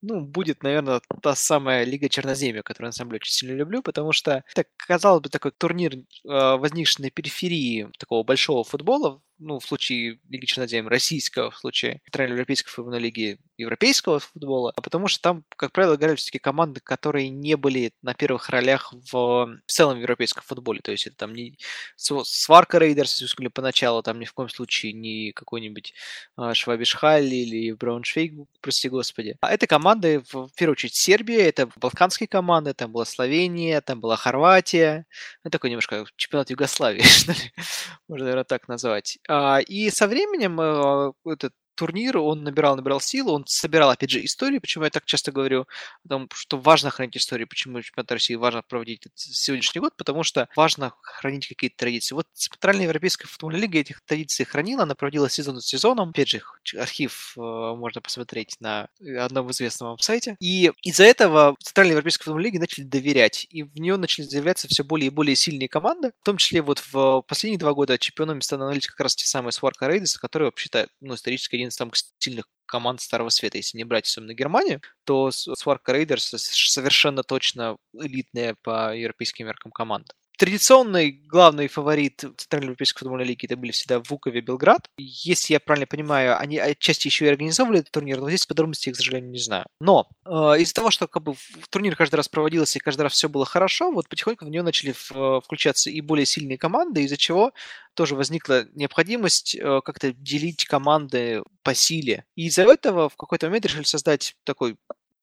ну, будет, наверное, та самая Лига Черноземья, которую я на самом деле очень сильно люблю, потому что это, казалось бы, такой турнир, э, возникший на периферии такого большого футбола, ну, в случае Лиги Черноземья российского, в случае Центральноевропейской футбольной лиги европейского футбола, а потому что там, как правило, играли все-таки команды, которые не были на первых ролях в целом европейском футболе. То есть это там не Swarco Raiders, если поначалу, там ни в коем случае не какой-нибудь а, Швабишхаль или Брауншвейг, прости господи. А это команды, в первую очередь, Сербия, это балканские команды, там была Словения, там была Хорватия, ну, такой немножко чемпионат Югославии, что ли, можно, наверное, так назвать. А, и со временем э, этот турнир, он набирал, набирал силу, он собирал, опять же, истории, почему я так часто говорю, о том, что важно хранить истории, почему чемпионат России важно проводить сегодняшний год, потому что важно хранить какие-то традиции. Вот Центральная Европейская футбольная лига этих традиций хранила, она проводила сезон за сезоном, опять же, архив э, можно посмотреть на одном известном вам сайте, и из-за этого Центральной Европейской футбольной лиге начали доверять, и в нее начали заявляться все более и более сильные команды, в том числе вот в последние два года чемпионами становились как раз те самые Swarco Raiders, которые вообще-то, ну, исторически один из самых сильных команд Старого Света. Если не брать особенно Германию, то Swarco Raiders совершенно точно элитная по европейским меркам команда. Традиционный главный фаворит Центральной Европейской футбольной лиги это были всегда Вукови Белград. Если я правильно понимаю, они отчасти еще и организовывали этот турнир, но здесь подробностей, к сожалению, не знаю. Но э, из-за того, что как бы, турнир каждый раз проводился и каждый раз все было хорошо, вот потихоньку в него начали в, включаться и более сильные команды, из-за чего тоже возникла необходимость э, как-то делить команды по силе. И из-за этого в какой-то момент решили создать такой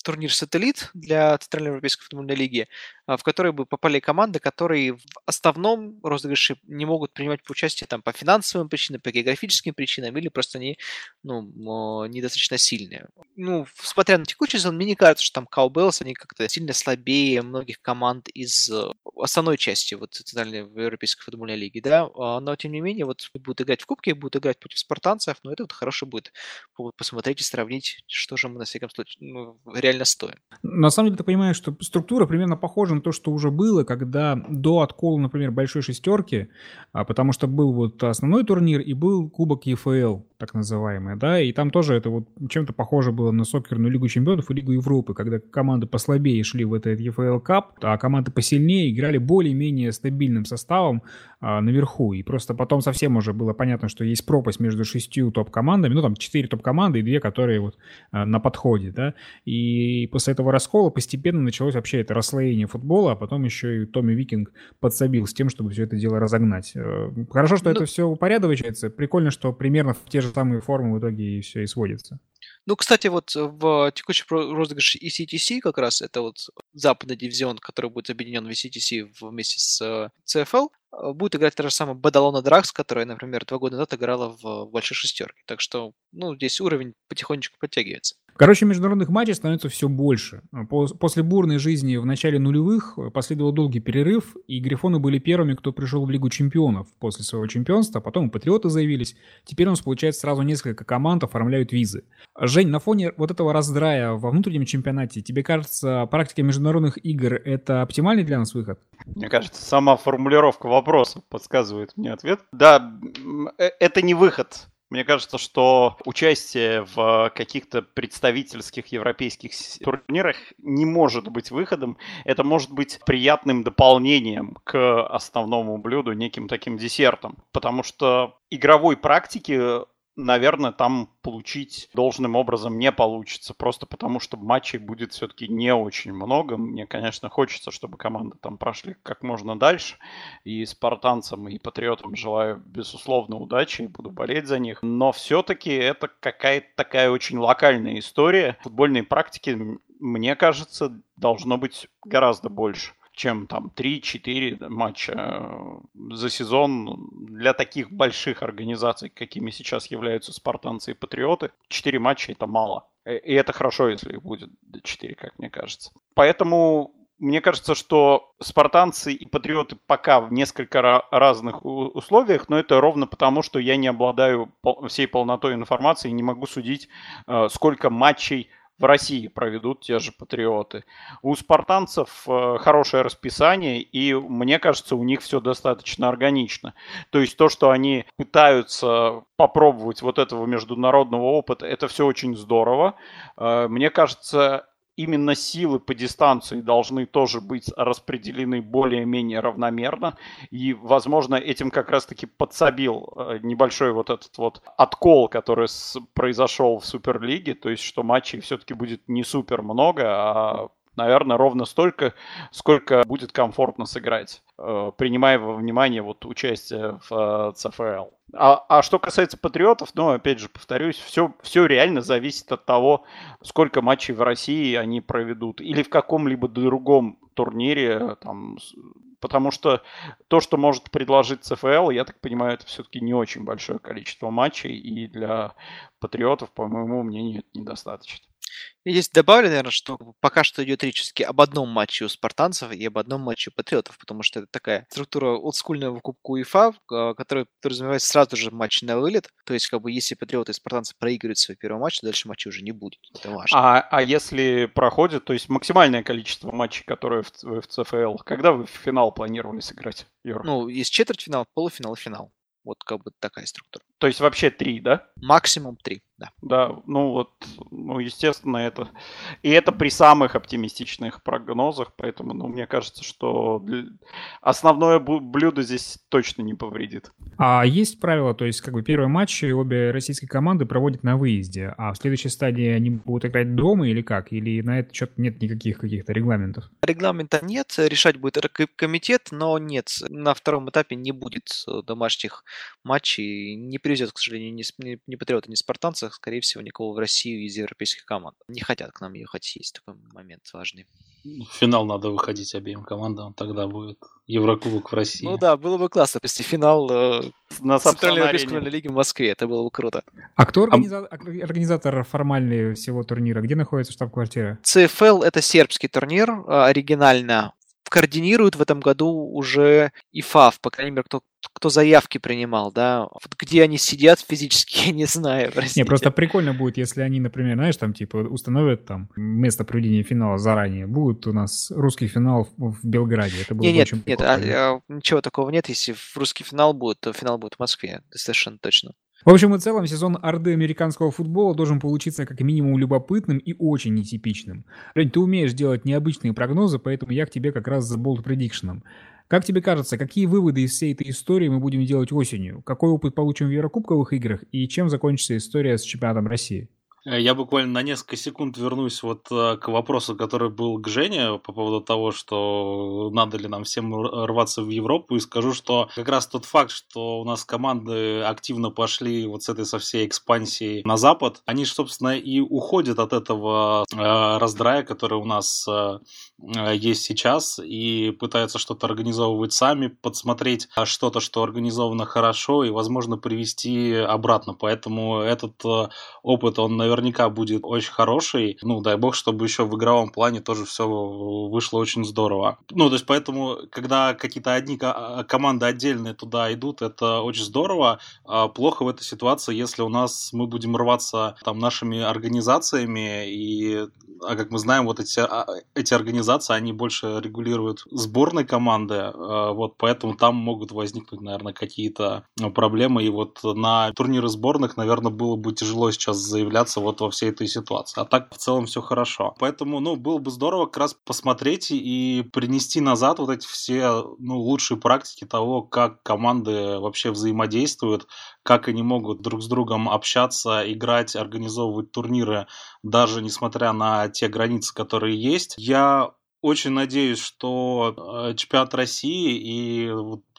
турнир-сателлит для Центральной Европейской футбольной лиги, в который бы попали команды, которые в основном розыгрыше не могут принимать участие там, по финансовым причинам, по географическим причинам, или просто они ну, недостаточно сильные. Ну, смотря на текущий сезон, мне не кажется, что там Cowbells, они как-то сильно слабее многих команд из э, основной части вот, Центральной Европейской футбольной лиги, да, а, но тем не менее, вот будут играть в Кубке, будут играть против спартанцев, но это вот хорошо будет посмотреть и сравнить, что же мы на всяком случае ну, реально стоим. На самом деле ты понимаешь, что структура примерно похожа на то, что уже было, когда до откола, например, большой шестерки, а, потому что был вот основной турнир и был Кубок ЕФЛ, так называемый, да, и там тоже это вот чем-то похоже было на сокерную Лигу Чемпионов и Лигу Европы, когда команды послабее шли в этот ЕФЛ Кап, а команды посильнее играли более-менее стабильным составом а, наверху, и просто потом совсем уже было понятно, что есть пропасть между шестью топ-командами, ну там четыре топ-команды и две, которые вот а, на подходе, да, и после этого раскола постепенно началось вообще это расслоение футбола, а потом еще и Томми Викинг подсобил с тем, чтобы все это дело разогнать. Э, хорошо, что ну, это все упорядочивается, прикольно, что примерно в те же самые формы в итоге и все и сводится. Ну, кстати, вот в текущем розыгрыше ECTC как раз, это вот западный дивизион, который будет объединен в ECTC вместе с CFL, э, будет играть та же самая Бадалона Дракс, которая, например, два года назад играла в большой шестерке. Так что, ну, здесь уровень потихонечку подтягивается. Короче, международных матчей становится все больше. После бурной жизни в начале нулевых последовал долгий перерыв, и Грифоны были первыми, кто пришел в Лигу чемпионов после своего чемпионства, потом и Патриоты заявились. Теперь у нас, получается, сразу несколько команд оформляют визы. Жень, на фоне вот этого раздрая во внутреннем чемпионате, тебе кажется, практика международных игр – это оптимальный для нас выход? Мне кажется, сама формулировка вопроса подсказывает мне ответ. Да, э, это не выход. Мне кажется, что участие в каких-то представительских европейских турнирах не может быть выходом. Это может быть приятным дополнением к основному блюду, неким таким десертом. Потому что игровой практики наверное, там получить должным образом не получится, просто потому что матчей будет все-таки не очень много. Мне, конечно, хочется, чтобы команды там прошли как можно дальше. И спартанцам, и патриотам желаю, безусловно, удачи и буду болеть за них. Но все-таки это какая-то такая очень локальная история. Футбольной практики, мне кажется, должно быть гораздо больше чем там 3-4 матча э, за сезон для таких больших организаций, какими сейчас являются спартанцы и патриоты. 4 матча это мало. Э, и это хорошо, если их будет 4, как мне кажется. Поэтому мне кажется, что спартанцы и патриоты пока в несколько разных условиях, но это ровно потому, что я не обладаю всей полнотой информации и не могу судить, э, сколько матчей в России проведут те же патриоты. У спартанцев э, хорошее расписание, и мне кажется, у них все достаточно органично. То есть то, что они пытаются попробовать вот этого международного опыта, это все очень здорово. Э, мне кажется, именно силы по дистанции должны тоже быть распределены более-менее равномерно. И, возможно, этим как раз-таки подсобил э, небольшой вот этот вот откол, который произошел в Суперлиге. То есть, что матчей все-таки будет не супер много, а наверное, ровно столько, сколько будет комфортно сыграть, э, принимая во внимание вот участие в э, ЦФЛ. А, а что касается патриотов, ну, опять же, повторюсь, все, все реально зависит от того, сколько матчей в России они проведут или в каком-либо другом турнире, там, потому что то, что может предложить ЦФЛ, я так понимаю, это все-таки не очень большое количество матчей, и для патриотов, по моему мнению, это недостаточно. Здесь добавлю, наверное, что пока что идет речь все-таки об одном матче у спартанцев и об одном матче у патриотов, потому что это такая структура олдскульная в Кубку УЕФА, а, которая подразумевает сразу же матч на вылет. То есть, как бы, если патриоты и спартанцы проигрывают свой первый матч, то дальше матча уже не будет. Это важно. А, а если проходит, то есть максимальное количество матчей, которые в, в ЦФЛ, когда вы в финал планировали сыграть, Юр? Ну, есть четвертьфинал, полуфинал и финал. Вот как бы такая структура. То есть вообще три, да? Максимум три, да. Да, ну вот, ну естественно это. И это при самых оптимистичных прогнозах, поэтому, ну, мне кажется, что основное блюдо здесь точно не повредит. А есть правило, то есть как бы первые матчи обе российские команды проводят на выезде, а в следующей стадии они будут играть дома или как? Или на это что-то нет никаких каких-то регламентов? Регламента нет, решать будет комитет, но нет, на втором этапе не будет домашних матчей, не привезет, к сожалению, ни, ни, ни Патриоты, ни Спартанцы, скорее всего, никого в Россию из европейских команд. Не хотят к нам ехать, есть такой момент важный. В финал надо выходить обеим командам, тогда будет Еврокубок в России. Ну да, было бы классно, если финал э, на Центральной Европейской лиге в Москве, это было бы круто. А кто организа... а... организатор формальный всего турнира? Где находится штаб-квартира? ЦФЛ — это сербский турнир, а, оригинально координирует в этом году уже ИФАФ, по крайней мере, кто, кто заявки принимал, да. Вот где они сидят физически, я не знаю, простите. Не, просто прикольно будет, если они, например, знаешь, там, типа, установят там место проведения финала заранее. Будет у нас русский финал в, Белграде. Это было не, бы нет, очень нет, а, а, ничего такого нет. Если в русский финал будет, то финал будет в Москве, совершенно точно. В общем и целом, сезон Орды американского футбола должен получиться как минимум любопытным и очень нетипичным. Лень, ты умеешь делать необычные прогнозы, поэтому я к тебе как раз за болт предикшеном. Как тебе кажется, какие выводы из всей этой истории мы будем делать осенью? Какой опыт получим в Еврокубковых играх и чем закончится история с чемпионатом России? Э, я буквально на несколько секунд вернусь вот э, к вопросу, который был к Жене по поводу того, что надо ли нам всем рваться в Европу, и скажу, что как раз тот факт, что у нас команды активно пошли вот с этой со всей экспансией на Запад, они, собственно, и уходят от этого э, раздрая, который у нас есть сейчас, и пытаются что-то организовывать сами, подсмотреть что-то, что организовано хорошо, и, возможно, привести обратно. Поэтому этот э, опыт, он, наверняка будет очень хороший. Ну, дай бог, чтобы еще в игровом плане тоже все вышло очень здорово. Ну, то есть, поэтому, когда какие-то одни а, команды отдельные туда идут, это очень здорово. А плохо в этой ситуации, если у нас мы будем рваться там нашими организациями и а как мы знаем, вот эти, а, эти организации, они больше регулируют сборной команды, а, вот, поэтому там могут возникнуть, наверное, какие-то проблемы, и вот на турниры сборных, наверное, было бы тяжело сейчас заявляться вот во всей этой ситуации. А так в целом все хорошо. Поэтому, ну, было бы здорово как раз посмотреть и принести назад вот эти все, ну, лучшие практики того, как команды вообще взаимодействуют, как они могут друг с другом общаться, играть, организовывать турниры, даже несмотря на те границы, которые есть. Я очень надеюсь, что э, чемпионат России и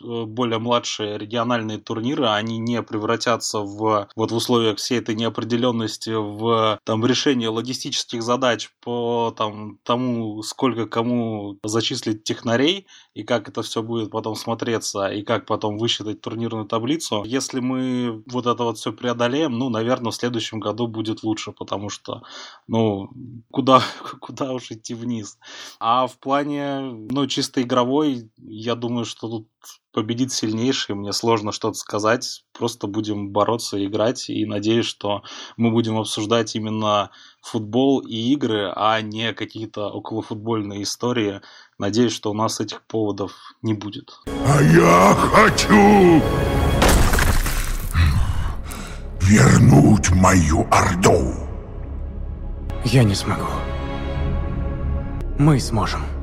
более младшие региональные турниры, они не превратятся в, вот в условиях всей этой неопределенности в там, решение логистических задач по там, тому, сколько кому зачислить технарей и как это все будет потом смотреться и как потом высчитать турнирную таблицу. Если мы вот это вот все преодолеем, ну, наверное, в следующем году будет лучше, потому что, ну, куда, куда уж идти вниз. А в плане, ну, чисто игровой, я думаю, что тут победит сильнейший, мне сложно что-то сказать. Просто будем бороться, играть, и надеюсь, что мы будем обсуждать именно футбол и игры, а не какие-то околофутбольные истории. Надеюсь, что у нас этих поводов не будет. А я хочу вернуть мою Орду. Я не смогу. Мы сможем.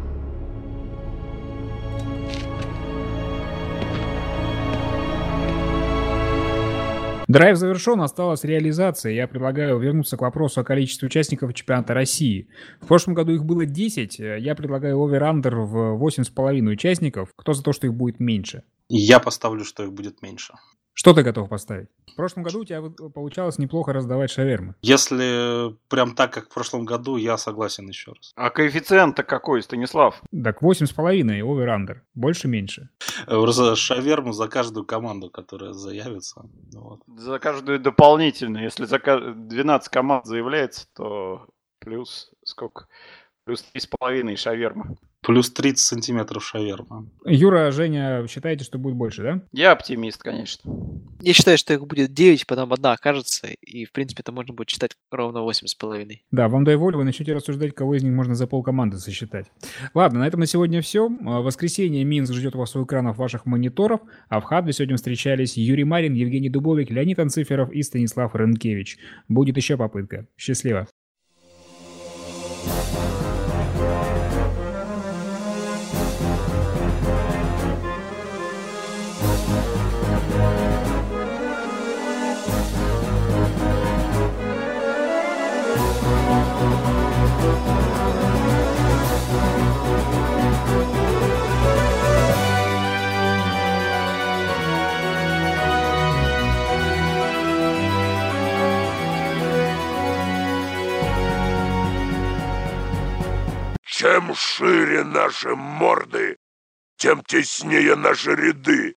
Драйв завершен, осталась реализация. Я предлагаю вернуться к вопросу о количестве участников чемпионата России. В прошлом году их было 10. Я предлагаю over-under в 8,5 участников. Кто за то, что их будет меньше? Я поставлю, что их будет меньше. Что ты готов поставить? В прошлом году у тебя получалось неплохо раздавать шавермы. Если прям так, как в прошлом году, я согласен еще раз. А коэффициент-то какой, Станислав? Так 8,5 over-under. Больше-меньше. Шаверму за каждую команду, которая заявится. Вот. За каждую дополнительную. Если за 12 команд заявляется, то плюс сколько? Плюс 3,5 шаверма. Плюс 30 сантиметров шаверма. Юра, Женя, считаете, что будет больше, да? Я оптимист, конечно. Я считаю, что их будет 9, потом одна окажется, и, в принципе, это можно будет считать ровно 8,5. Да, вам дай волю, вы начнете рассуждать, кого из них можно за полкоманды сосчитать. Ладно, на этом на сегодня все. В воскресенье Минск ждет вас у экранов ваших мониторов, а в Хадве сегодня встречались Юрий Марин, Евгений Дубовик, Леонид Анциферов и Станислав Ренкевич. Будет еще попытка. Счастливо. Чем шире наши морды, тем теснее наши ряды.